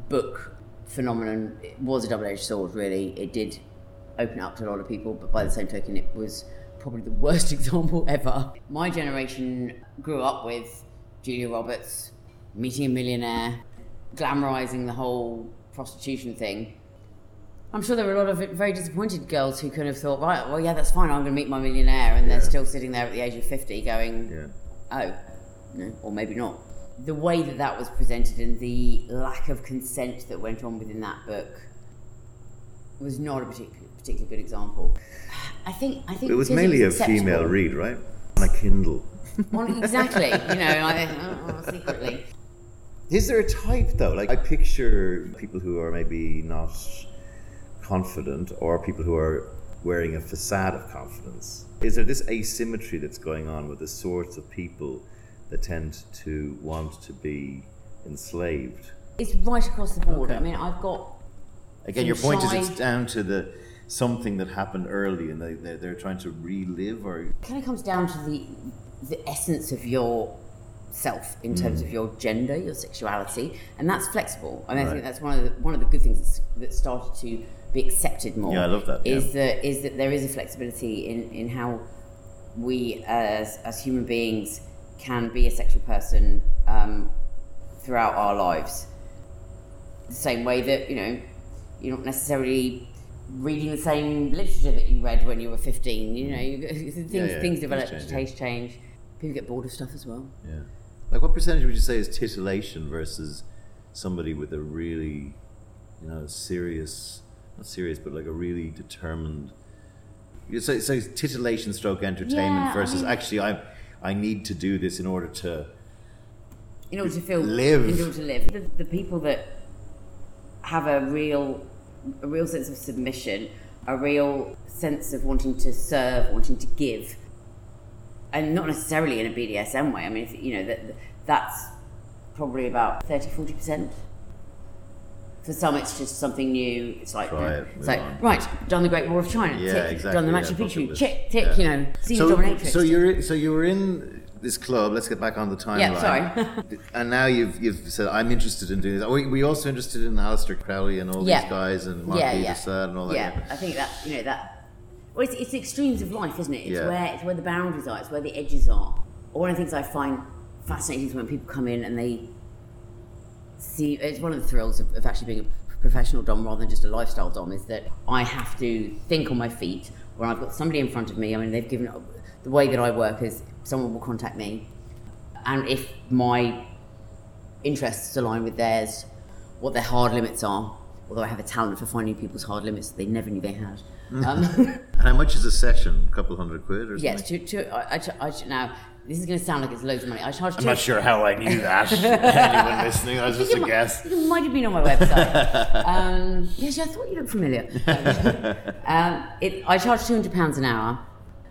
book phenomenon it was a double-edged sword. Really, it did open up to a lot of people, but by the same token, it was probably the worst example ever. My generation grew up with Julia Roberts meeting a millionaire, glamorizing the whole prostitution thing. I'm sure there were a lot of very disappointed girls who kind of thought, right, well, yeah, that's fine. I'm going to meet my millionaire, and they're still sitting there at the age of 50, going, Yeah. oh, no, or maybe not. The way that that was presented and the lack of consent that went on within that book was not a particular, particularly good example. I think I think It was mainly a female read, right? On a Kindle. Well, exactly, you know, I, oh, oh, secretly. Is there a type though? Like I picture people who are maybe not confident, or people who are wearing a facade of confidence. Is there this asymmetry that's going on with the sorts of people that tend to want to be enslaved? It's right across the board. Okay. I mean, I've got Again, your point is it's down to the something that happened early, and they they're, they're trying to relive or it kind of comes down to the the essence of your self in terms Mm. of your gender, your sexuality, and that's flexible. I mean, I think that's one of the one of the good things that's, that started to be accepted more. Yeah, I love that, Is yeah. that is that there is a flexibility in in how we as as human beings can be a sexual person um, throughout our lives. The same way that you know you're not necessarily reading the same literature that you read when you were 15. You know, you, things yeah, things things develop, change, yeah. taste change. People get bored of stuff as well. yeah. Like what percentage would you say is titillation versus somebody with a really, you know, serious, not serious, but like a really determined. So titillation stroke entertainment Yeah, I versus mean- actually I I need to do this in order to in order to feel Live. in order to live the, the people that have a real a real sense of submission a real sense of wanting to serve wanting to give and not necessarily in a BDSM way I mean if, you know that that's probably about 30 40 percent for some it's just something new it's like Try it, it's like on. right done the Great Wall of China Yeah, tick exactly, done the yeah, Machu bucket Picchu list. tick tick Yeah. you know seen so, dominatrix so you're so you were in this club. Let's get back on the timeline. Yeah, sorry. and now you've you've said I'm interested in doing this. Are we, we also interested in Aleister Crowley and all Yeah. these guys and Mark yeah, yeah. And all that. Yeah, I think that you know that. Well, it's, it's the extremes of life, isn't it? It's Yeah. where it's where the boundaries are. It's where the edges are. One of the things I find fascinating is when people come in and they see. It's one of the thrills of, of actually being a professional dom rather than just a lifestyle dom is that I have to think on my feet. Where I've got somebody in front of me. I mean, they've given the way that I work is someone will contact me, and if my interests align with theirs, what their hard limits are. Although I have a talent for finding people's hard limits that they never knew they had. Um, And how much is a session? A couple hundred quid or something? yes, to, to, I, I, I, now this is going to sound like it's loads of money. I charge. I'm not sure how I knew that. Anyone listening? That was just a might- guess. It might have been on my website. um, yes, I thought you looked familiar. um, it, I charge two hundred pounds an hour.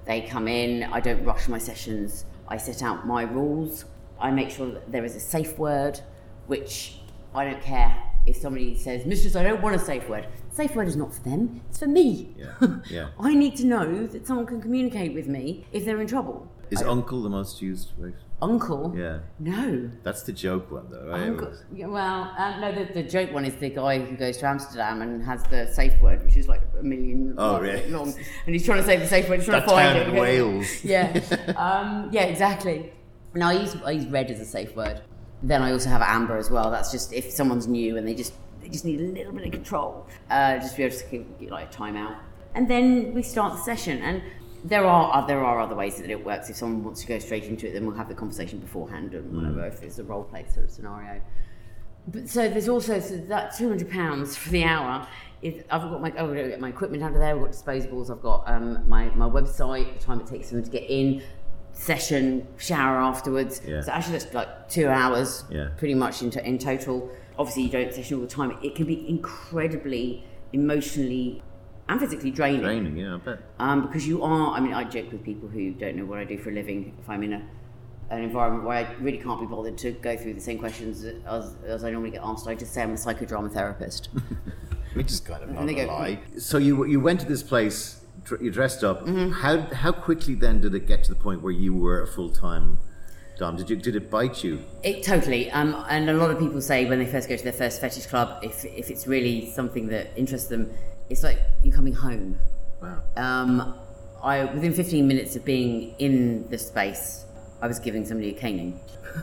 They come in. I don't rush my sessions. I set out my rules. I make sure that there is a safe word, which I don't care if somebody says, "Mistress, I don't want a safe word." Safe word is not for them. It's for me. Yeah, yeah. I need to know that someone can communicate with me if they're in trouble. Is uncle the most used phrase? Uncle? Yeah. No. That's the joke one, though, right? Uncle, yeah, well, um, no, the, the joke one is the guy who goes to Amsterdam and has the safe word, which is like a million Oh, long, really? long, and he's trying to say the safe word, he's trying That to find town it. in Wales. Yeah, um, yeah, exactly. No, I use I use red as a safe word. Then I also have amber as well. That's just if someone's new and they just they just need a little bit of control, uh, just be able to give like a timeout, and then we start the session. And there are there are other ways that it works. If someone wants to go straight into it, then we'll have the conversation beforehand and whatever. If it's a role play sort of scenario. But so there's also so that two hundred pounds for the hour. Is, I've got my got my equipment of there. I've got disposables. I've got um, my my website. The time it takes them to get in, session, shower afterwards. Yeah. So actually, that's like two hours. Yeah. Pretty much in, to, in total. Obviously, you don't session all the time. It can be incredibly emotionally and physically draining. Draining, yeah, I bet. Um, because you are, I mean, I joke with people who don't know what I do for a living. If I'm in a, an environment where I really can't be bothered to go through the same questions as, as I normally get asked, I just say I'm a psychodrama therapist. Which is kind of not a go, lie. So you you went to this place, you dressed up. Mm-hmm. How how quickly then did it get to the point where you were a full time dom? Did you did it bite you? It totally. Um, and a lot of people say when they first go to their first fetish club, if, if it's really something that interests them, it's like you're coming home. Wow. Um, I within 15 minutes of being in the space, I was giving somebody a caning.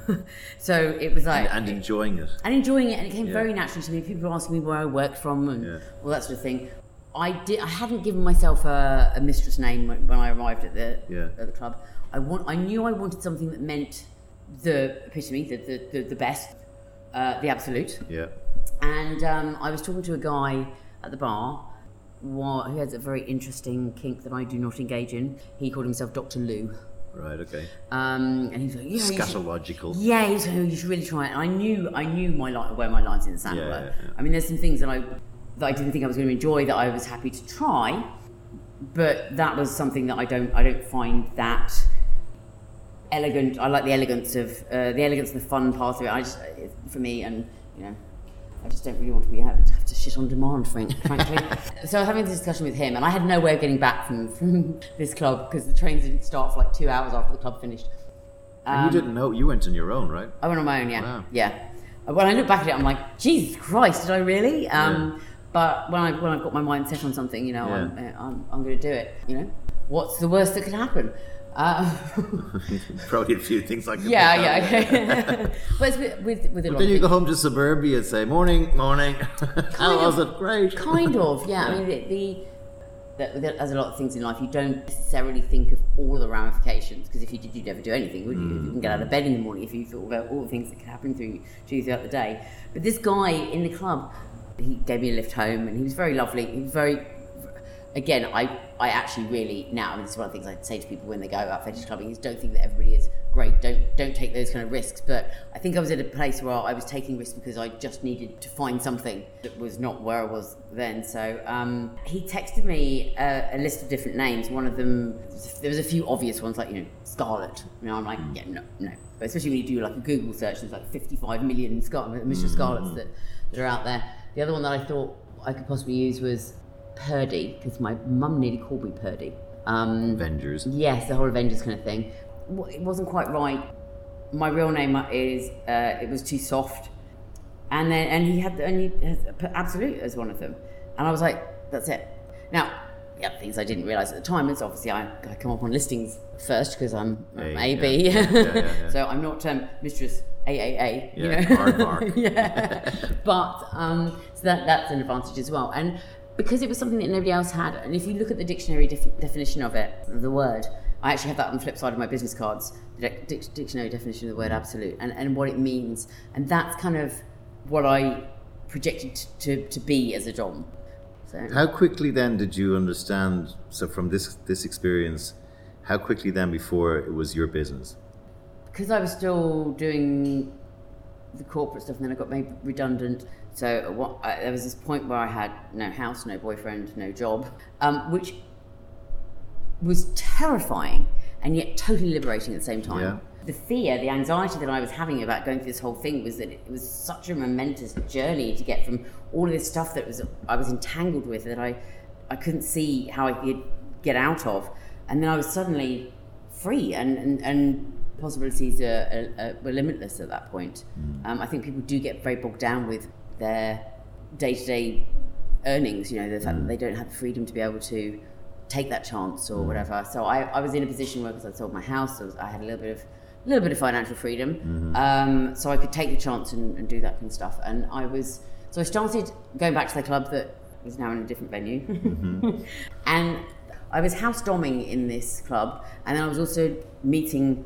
so it was like And, and enjoying it. and enjoying it, and it came Yeah. very naturally to me. People were asking me where I worked from and Yeah. all that sort of thing. I did. I hadn't given myself a, a mistress name when, when I arrived at the Yeah. at the club. I want. I knew I wanted something that meant the epitome, the the, the, the best, uh, the absolute. Yeah. And um, I was talking to a guy at the bar who has a very interesting kink that I do not engage in. He called himself Doctor Lou. Right. Okay. Um, and he's like, yeah, should- Scatological. yeah, he was like, oh, you should really try it. And I knew, I knew my li- where my lines in the sand Yeah, were. yeah, yeah. I mean, there's some things that I that I didn't think I was going to enjoy that I was happy to try, but that was something that I don't I don't find that elegant. I like the elegance of uh, the elegance and the fun part of it. I just for me and you know. I just don't really want to be having to shit on demand, frank, frankly. so I was having this discussion with him, and I had no way of getting back from, from this club because the trains didn't start for like two hours after the club finished. and you didn't know you went on your own, right? I went on my own, yeah. Wow. Yeah. When I look back at it, I'm like, Jesus Christ, did I really? Um, But when, I, when I've got my mind set on something, you know, I'm, uh, I'm, I'm going to do it. You know, what's the worst that could happen? Uh, Probably a few things like that. yeah, yeah. Okay. But with, with, with a lot Then you go home to suburbia and say, "Morning, morning." How Kind was of. it? Great. kind of, yeah. I mean, the, the that, that, as a lot of things in life, you don't necessarily think of all the ramifications because if you did, you'd never do anything, would you? If you can get out of bed in the morning, if you thought about all the things that could happen through, to you throughout the day. But this guy in the club, he gave me a lift home, and he was very lovely. He was very, again, I, I actually really now. This is one of the things I say to people when they go out fetish clubbing is don't think that everybody is great. Don't don't take those kind of risks. But I think I was at a place where I was taking risks because I just needed to find something that was not where I was then. So um, he texted me a, a list of different names. One of them, there was a few obvious ones like you know Scarlet. You know, I'm like, yeah, no, no. But especially when you do like a Google search, there's like 55 million Scarlet, Mr. Scarlets that, that are out there. The other one that I thought I could possibly use was Purdy because my mum nearly called me Purdy. Um, Avengers. Yes, the whole Avengers kind of thing. It wasn't quite right. My real name is uh, it was too soft, and then and he had and he put absolute as one of them, and I was like, that's it. Now, the other things I didn't realize at the time is obviously I, I come up on listings first because I'm, I'm A, AB, yeah. Yeah, yeah, yeah. so I'm not um, Mistress AAA. You Yeah, know, yeah. But um, so that that's an advantage as well, and because it was something that nobody else had, and if you look at the dictionary def- definition of it, the word, I actually have that on the flip side of my business cards, the dic- dic- dictionary definition of the word absolute, and, and what it means, and that's kind of what I projected to, to be as a dom. So How quickly then did you understand? So from this this experience, how quickly then before it was your business? because I was still doing the corporate stuff, and then I got made redundant. So what, I, there was this point where I had no house, no boyfriend, no job, um, which was terrifying and yet totally liberating at the same time. Yeah. The fear, the anxiety that I was having about going through this whole thing was that it was such a momentous journey to get from all of this stuff that was I was entangled with that I I couldn't see how I could get out of, and then I was suddenly free and and, and possibilities are, are, are, were limitless at that point. Um, I think people do get very bogged down with their day to day earnings. You know, the fact that they don't have the freedom to be able to take that chance or whatever. So I, I was in a position where because I sold my house, I, was, I had a little bit of a little bit of financial freedom, um, so I could take the chance and, and do that kind of stuff. And I was so I started going back to the club that was now in a different venue, and I was house doming in this club, and then I was also meeting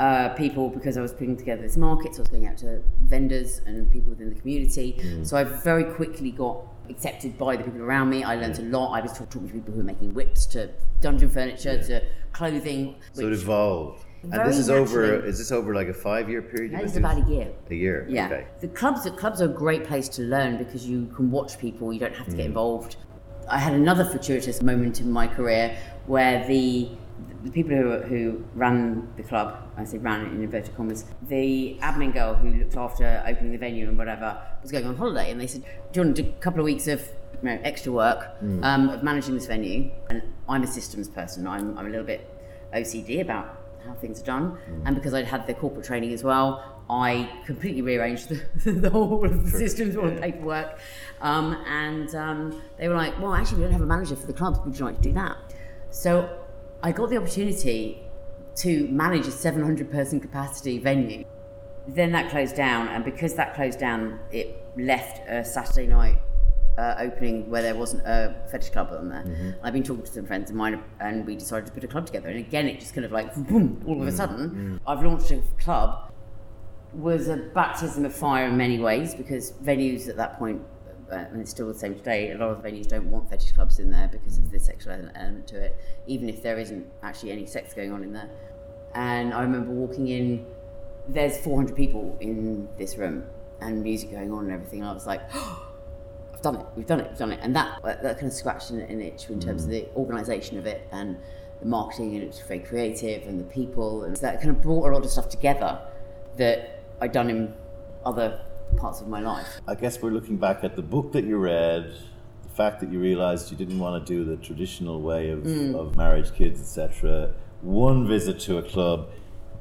uh, people because I was putting together this market. So I was going out to vendors and people within the community. So I very quickly got accepted by the people around me. I learned a lot. I was talk- talking to people who were making whips, to dungeon furniture, to clothing. So it evolved. And this is over. Is this over like a five-year period? Is about a year. A year. Yeah, Okay. the clubs. The clubs are a great place to learn because you can watch people. You don't have to Mm. get involved. I had another fortuitous moment in my career where the the people who, who ran the club, I say ran in inverted commas, the admin girl who looked after opening the venue and whatever was going on holiday, and they said, "Do you want to do a couple of weeks of you know, extra work Mm. um, of managing this venue?" And I'm a systems person. I'm, I'm a little bit OCD about how things are done, and because I'd had the corporate training as well, I completely rearranged the, the whole of the systems, all the paperwork, um, and um, they were like, "Well, actually, we don't have a manager for the club. Would you like to do that?" So I got the opportunity to manage a 700 person capacity venue. Then that closed down, and because that closed down, it left a Saturday night uh, opening where there wasn't a fetish club on there. Mm-hmm. I've been talking to some friends of mine, and we decided to put a club together. And again, it just kind of like boom, all of a mm, sudden, mm. I've launched a club. Was a baptism of fire in many ways because venues at that point, uh, and it's still the same today. A lot of venues don't want fetish clubs in there because of the sexual element to it, even if there isn't actually any sex going on in there. And I remember walking in. There's 400 people in this room, and music going on and everything. And I was like, oh, I've done it. We've done it. We've done it. And that that kind of scratched an, an itch in terms of the organisation of it and the marketing, and it was very creative, and the people, and so that kind of brought a lot of stuff together that I'd done in other parts of my life. I guess we're looking back at the book that you read, the fact that you realized you didn't want to do the traditional way of, Mm. of marriage, kids, etc. One visit to a club,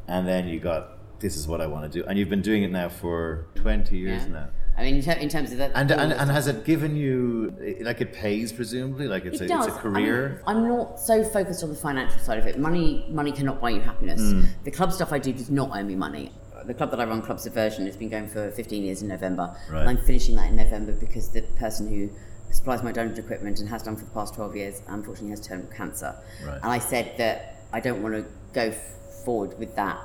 and then you got this is what I want to do, and you've been doing it now for twenty years Yeah. now. I mean, in, ter- in terms of that, And, and, and has it given you like it pays presumably like it's It a it's a career? I am not so focused on the financial side of it. Money, money cannot buy you happiness. Hmm. The club stuff I do does not earn me money. The club that I run, Club Subversion, has been going for 15 years in November, Right. and I'm finishing that in November because the person who supplies my donor equipment and has done for the past 12 years, unfortunately, has terminal cancer. Right. And I said that I don't want to go forward with that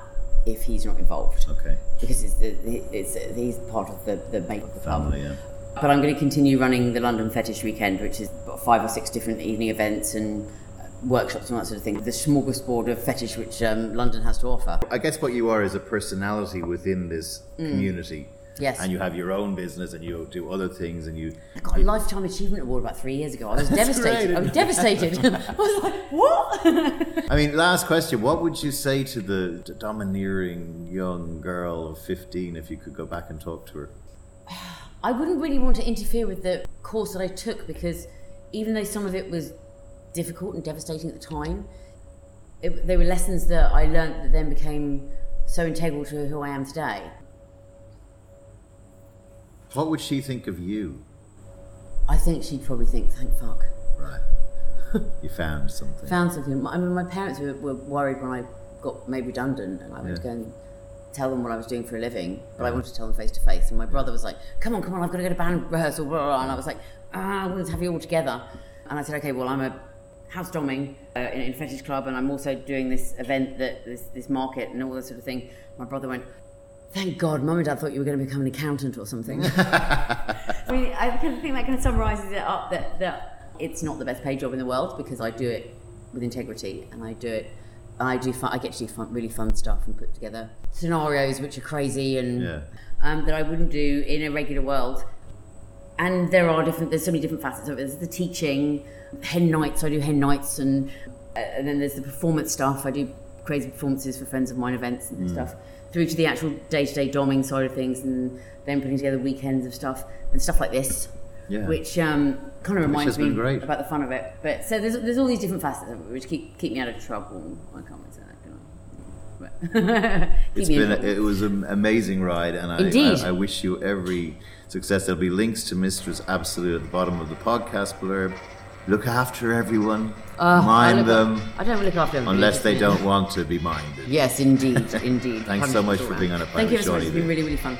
if he's not involved Okay, because it's, the, it's he's part of the the make of the club. family. Yeah. But I'm going to continue running the London Fetish Weekend, which is about five or six different evening events and workshops and that sort of thing. The smorgasbord of fetish which um, London has to offer. I guess what you are is a personality within this community. Mm. Yes. And you have your own business and you do other things and you I got a Lifetime Achievement Award about three years ago. I was devastated. great. I was devastated. I was like, what? I mean, last question. What would you say to the, the domineering young girl of 15 if you could go back and talk to her? I wouldn't really want to interfere with the course that I took because even though some of it was difficult and devastating at the time, it, they were lessons that I learned that then became so integral to who I am today. What would she think of you? I think she'd probably think, thank fuck. Right. you found something. Found something. I mean, my parents were, were worried when I got made redundant and I went to go and tell them what I was doing for a living, but I wanted to tell them face to face. And my brother was like, come on, come on, I've got to go to band rehearsal, blah, blah, blah. And I was like, ah, I wanted to have you all together. And I said, okay, well, I'm a house doming uh, in, in fetish club and I'm also doing this event, that this, this market and all that sort of thing. My brother went, thank God, mum and dad thought you were going to become an accountant or something. I mean, I kind of think that kind of summarises it up that, that it's not the best paid job in the world because I do it with integrity and I do it. I do fun, I get to do fun, really fun stuff and put together scenarios which are crazy and Yeah. um, that I wouldn't do in a regular world. And there are different. There's so many different facets of it. There's the teaching, hen nights. I do hen nights, and uh, and then there's the performance stuff. I do crazy performances for friends of mine, events and stuff. Through to the actual day-to-day doming side of things, and then putting together weekends of stuff and stuff like this, Yeah. which um, kind of reminds me great. about the fun of it. But so there's there's all these different facets of it which keep keep me out of trouble. I can't say that. Can I? But keep It's been a, it was an amazing ride, and I, I, I wish you every success. There'll be links to Mistress Absolute at the bottom of the podcast blurb. Look after everyone, Uh, I mind look- them, I don't look after everybody. unless they don't want to be minded. Yes, indeed, indeed. Thanks so much for 100% being on a Thank you so much. It's been really, really fun.